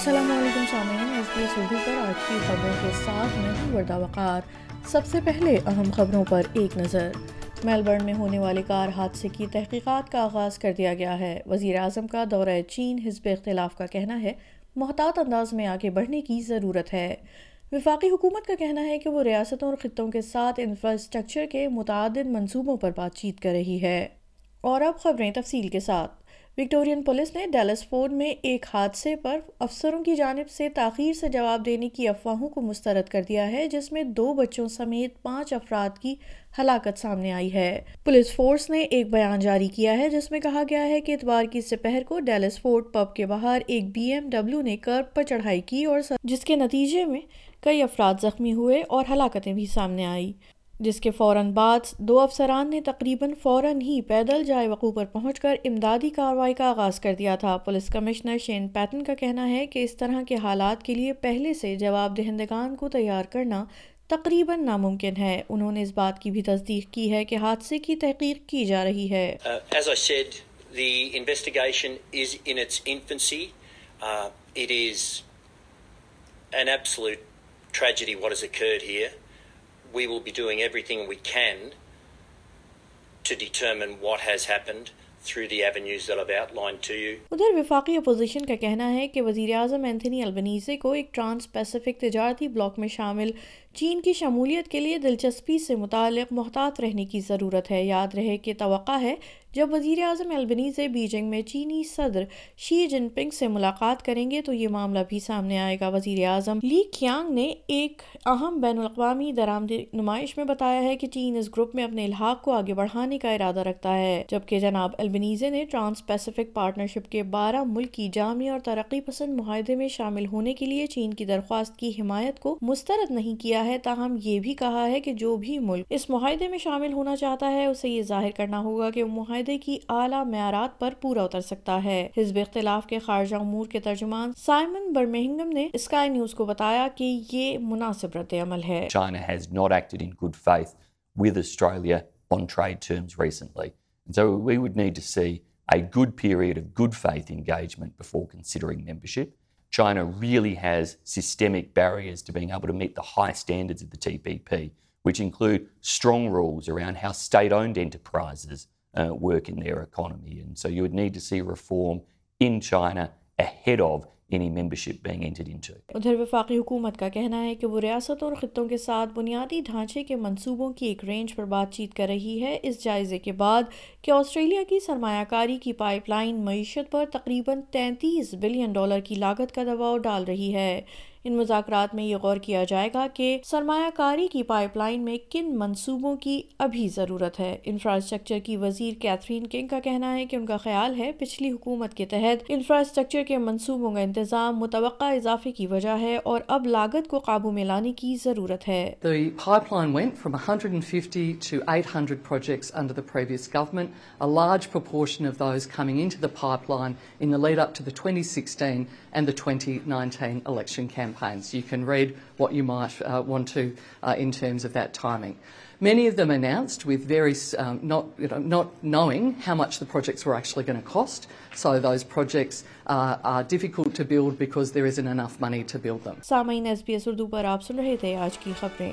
السلام علیکم سامعین ایس بی ایس اردو پر آج کی خبروں کے ساتھ میں ہوں وردہ وقار۔ سب سے پہلے اہم خبروں پر ایک نظر۔ میلبرن میں ہونے والے کار حادثے کی تحقیقات کا آغاز کر دیا گیا ہے۔ وزیر اعظم کا دورہ چین حزب اختلاف کا کہنا ہے، محتاط انداز میں آگے بڑھنے کی ضرورت ہے۔ وفاقی حکومت کا کہنا ہے کہ وہ ریاستوں اور خطوں کے ساتھ انفراسٹرکچر کے متعدد منصوبوں پر بات چیت کر رہی ہے۔ اور اب خبریں تفصیل کے ساتھ۔ وکٹورین پولیس نے ڈیلس فورڈ میں ایک حادثے پر افسروں کی جانب سے تاخیر سے جواب دینے کی افواہوں کو مسترد کر دیا ہے، جس میں دو بچوں سمیت پانچ افراد کی ہلاکت سامنے آئی ہے۔ پولیس فورس نے ایک بیان جاری کیا ہے، جس میں کہا گیا ہے کہ اتوار کی سپہر کو ڈیلس فورڈ پب کے باہر ایک بی ایم ڈبلو نے کرب پر چڑھائی کی اور جس کے نتیجے میں کئی افراد زخمی ہوئے اور ہلاکتیں بھی سامنے آئی جس کے فوراً بعد دو افسران نے تقریباً فوراً ہی پیدل جائے وقوع پر پہنچ کر امدادی کارروائی کا آغاز کر دیا تھا۔ پولیس کمشنر شین پیٹن کا کہنا ہے کہ اس طرح کے حالات کے لیے پہلے سے جواب دہندگان کو تیار کرنا تقریباً ناممکن ہے۔ انہوں نے اس بات کی بھی تصدیق کی ہے کہ حادثے کی تحقیق کی جا رہی ہے۔ Uh, said, we will be doing everything we can to determine what has happened through the avenues that I've outlined to you. ادھر وفاقی اپوزیشن کا کہنا ہے کہ وزیر اعظم اینتھنی البنیزے کو ایک ٹرانس پیسیفک تجارتی بلاک میں شامل چین کی شمولیت کے لیے دلچسپی سے متعلق محتاط رہنے کی ضرورت ہے یاد رہے کہ توقع ہے جب وزیر اعظم البنی سے بیجنگ میں چینی صدر شی جن پنگ سے ملاقات کریں گے تو یہ معاملہ بھی سامنے آئے گا۔ وزیر اعظم لی کیانگ نے ایک اہم بین الاقوامی درآمدی نمائش میں بتایا ہے کہ چین اس گروپ میں اپنے الحاق کو آگے بڑھانے کا ارادہ رکھتا ہے، جبکہ جناب البنیزے نے ٹرانس پیسفک پارٹنرشپ کے بارہ ملک کی جامع اور ترقی پسند معاہدے میں شامل ہونے کے لیے چین کی درخواست کی حمایت کو مسترد نہیں کیا ہے۔ تاہم، یہ بھی کہا ہے کہ جو بھی ملک اس معاہدے میں شامل ہونا چاہتا ہے، اسے یہ ظاہر کرنا ہوگا کہ وہ معاہدے معاہدے کی اعلیٰ معیارات پر پورا اتر سکتا ہے حزب اختلاف کے خارجہ امور کے ترجمان سائمن برمہنگم نے اسکائی نیوز کو بتایا کہ یہ مناسب رد عمل ہے China has not acted in good faith with Australia on trade terms recently. And so we would need to see a good period of good faith engagement before considering membership. China really has systemic barriers to being able to meet the high standards of the TPP, which include strong rules around how state-owned enterprises uh, work in their economy. And so you would need to see reform in China ahead of any membership being entered into. ادھر وفاقی حکومت کا کہنا ہے کہ وہ ریاستوں اور خطوں کے ساتھ بنیادی ڈھانچے کے منصوبوں کی ایک رینج پر بات چیت کر رہی ہے اس جائزے کے بعد کہ آسٹریلیا کی سرمایہ کاری کی پائپ لائن معیشت پر تقریباً تینتیس بلین ڈالر کی لاگت کا دباؤ ڈال رہی ہے ان مذاکرات میں یہ غور کیا جائے گا کہ سرمایہ کاری کی پائپ لائن میں کن منصوبوں کی ابھی ضرورت ہے۔ انفراسٹرکچر کی وزیر کیتھرین کنگ کا کہنا ہے کہ ان کا خیال ہے پچھلی حکومت کے تحت انفراسٹرکچر کے منصوبوں کا انتظام متوقع اضافے کی وجہ ہے اور اب لاگت کو قابو میں لانے کی ضرورت ہے۔ The pipeline went from 150 to 800 projects under the previous government, a large proportion of those coming into the pipeline in the lead up to the 2016 and the 2019 election campaign. Campaigns. You can read what you might uh, want to uh, in terms of that timing. Many of them announced with very um, not, you know, not knowing how much the projects were actually going to cost. So those projects uh, are difficult to build because there isn't enough money to build them. سامعین S B S Urdu پر آپ سن رہے تھے آج کی خبریں